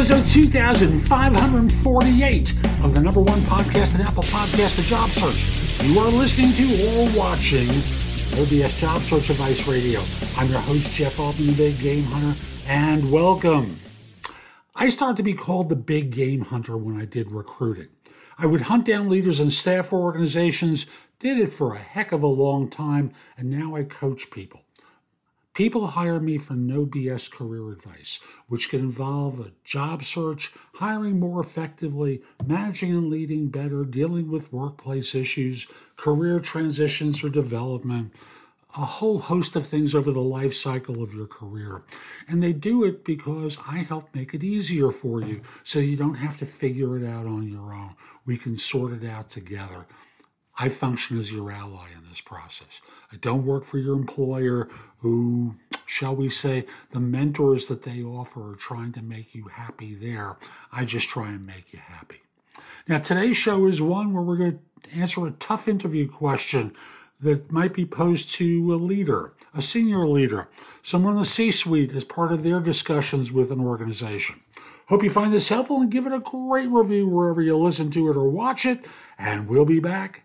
episode 2548 of the number one podcast and Apple Podcast, The Job Search. You are listening to or watching No BS Job Search Advice Radio. I'm your host, Jeff Altman, the Big Game Hunter, and welcome. I started to be called the Big Game Hunter when I did recruiting. I would hunt down leaders and staff organizations, did it for a heck of a long time, and now I coach people. People hire me for no BS career advice, which can involve a job search, hiring more effectively, managing and leading better, dealing with workplace issues, career transitions or development, a whole host of things over the life cycle of your career. And they do it because I help make it easier for you so you don't have to figure it out on your own. We can sort it out together. I function as your ally in this process. I don't work for your employer who, shall we say, the mentors that they offer are trying to make you happy there. I just try and make you happy. Now, today's show is one where we're going to answer a tough interview question that might be posed to a leader, a senior leader, someone in the C suite as part of their discussions with an organization. Hope you find this helpful and give it a great review wherever you listen to it or watch it. And we'll be back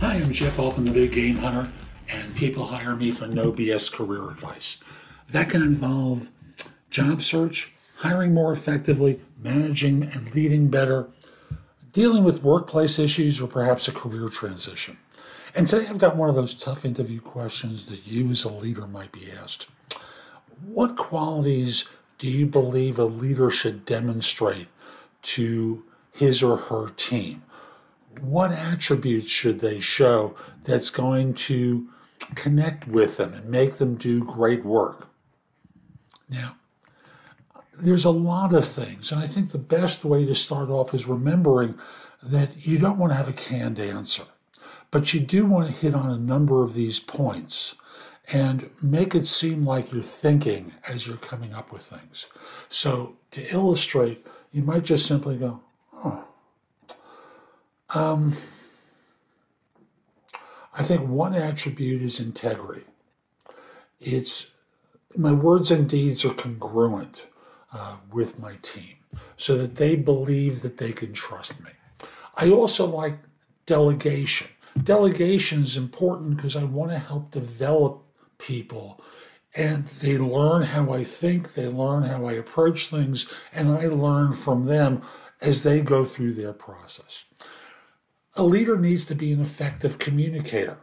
Hi, I'm Jeff Altman, the Big Game Hunter, and people hire me for no BS career advice. That can involve job search, hiring more effectively, managing and leading better, dealing with workplace issues, or perhaps a career transition. And today I've got one of those tough interview questions that you as a leader might be asked. What qualities do you believe a leader should demonstrate to his or her team? What attributes should they show that's going to connect with them and make them do great work? Now, there's a lot of things, and I think the best way to start off is remembering that you don't want to have a canned answer, but you do want to hit on a number of these points and make it seem like you're thinking as you're coming up with things. So, to illustrate, you might just simply go, oh, um, I think one attribute is integrity. It's my words and deeds are congruent uh, with my team so that they believe that they can trust me. I also like delegation. Delegation is important because I want to help develop people and they learn how I think, they learn how I approach things, and I learn from them as they go through their process. A leader needs to be an effective communicator.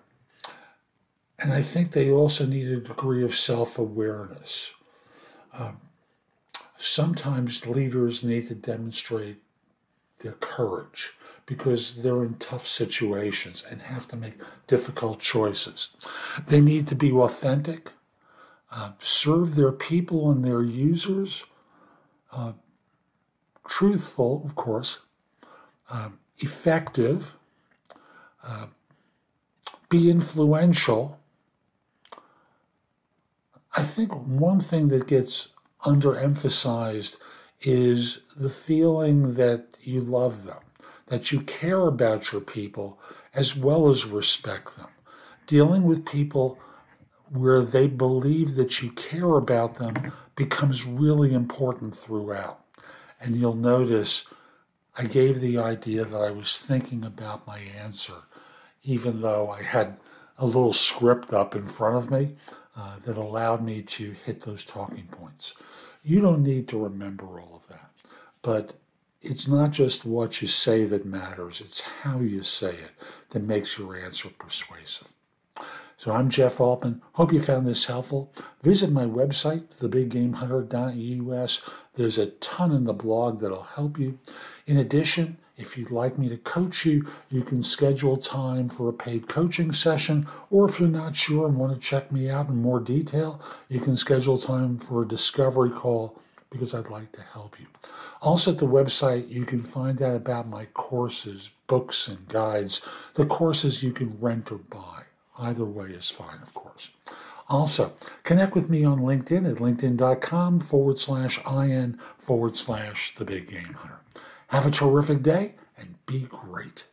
And I think they also need a degree of self awareness. Um, sometimes leaders need to demonstrate their courage because they're in tough situations and have to make difficult choices. They need to be authentic, uh, serve their people and their users, uh, truthful, of course, um, effective, uh, be influential. I think one thing that gets underemphasized is the feeling that you love them, that you care about your people as well as respect them. Dealing with people where they believe that you care about them becomes really important throughout. And you'll notice I gave the idea that I was thinking about my answer, even though I had a little script up in front of me uh, that allowed me to hit those talking points. You don't need to remember all of that. But it's not just what you say that matters, it's how you say it that makes your answer persuasive. So I'm Jeff Altman. Hope you found this helpful. Visit my website, thebiggamehunter.us. There's a ton in the blog that'll help you. In addition, if you'd like me to coach you, you can schedule time for a paid coaching session, or if you're not sure and want to check me out in more detail, you can schedule time for a discovery call because I'd like to help you. Also, at the website, you can find out about my courses, books, and guides. The courses you can rent or buy. Either way is fine, of course. Also, connect with me on LinkedIn at linkedin.com forward slash IN forward slash the big game hunter. Have a terrific day and be great.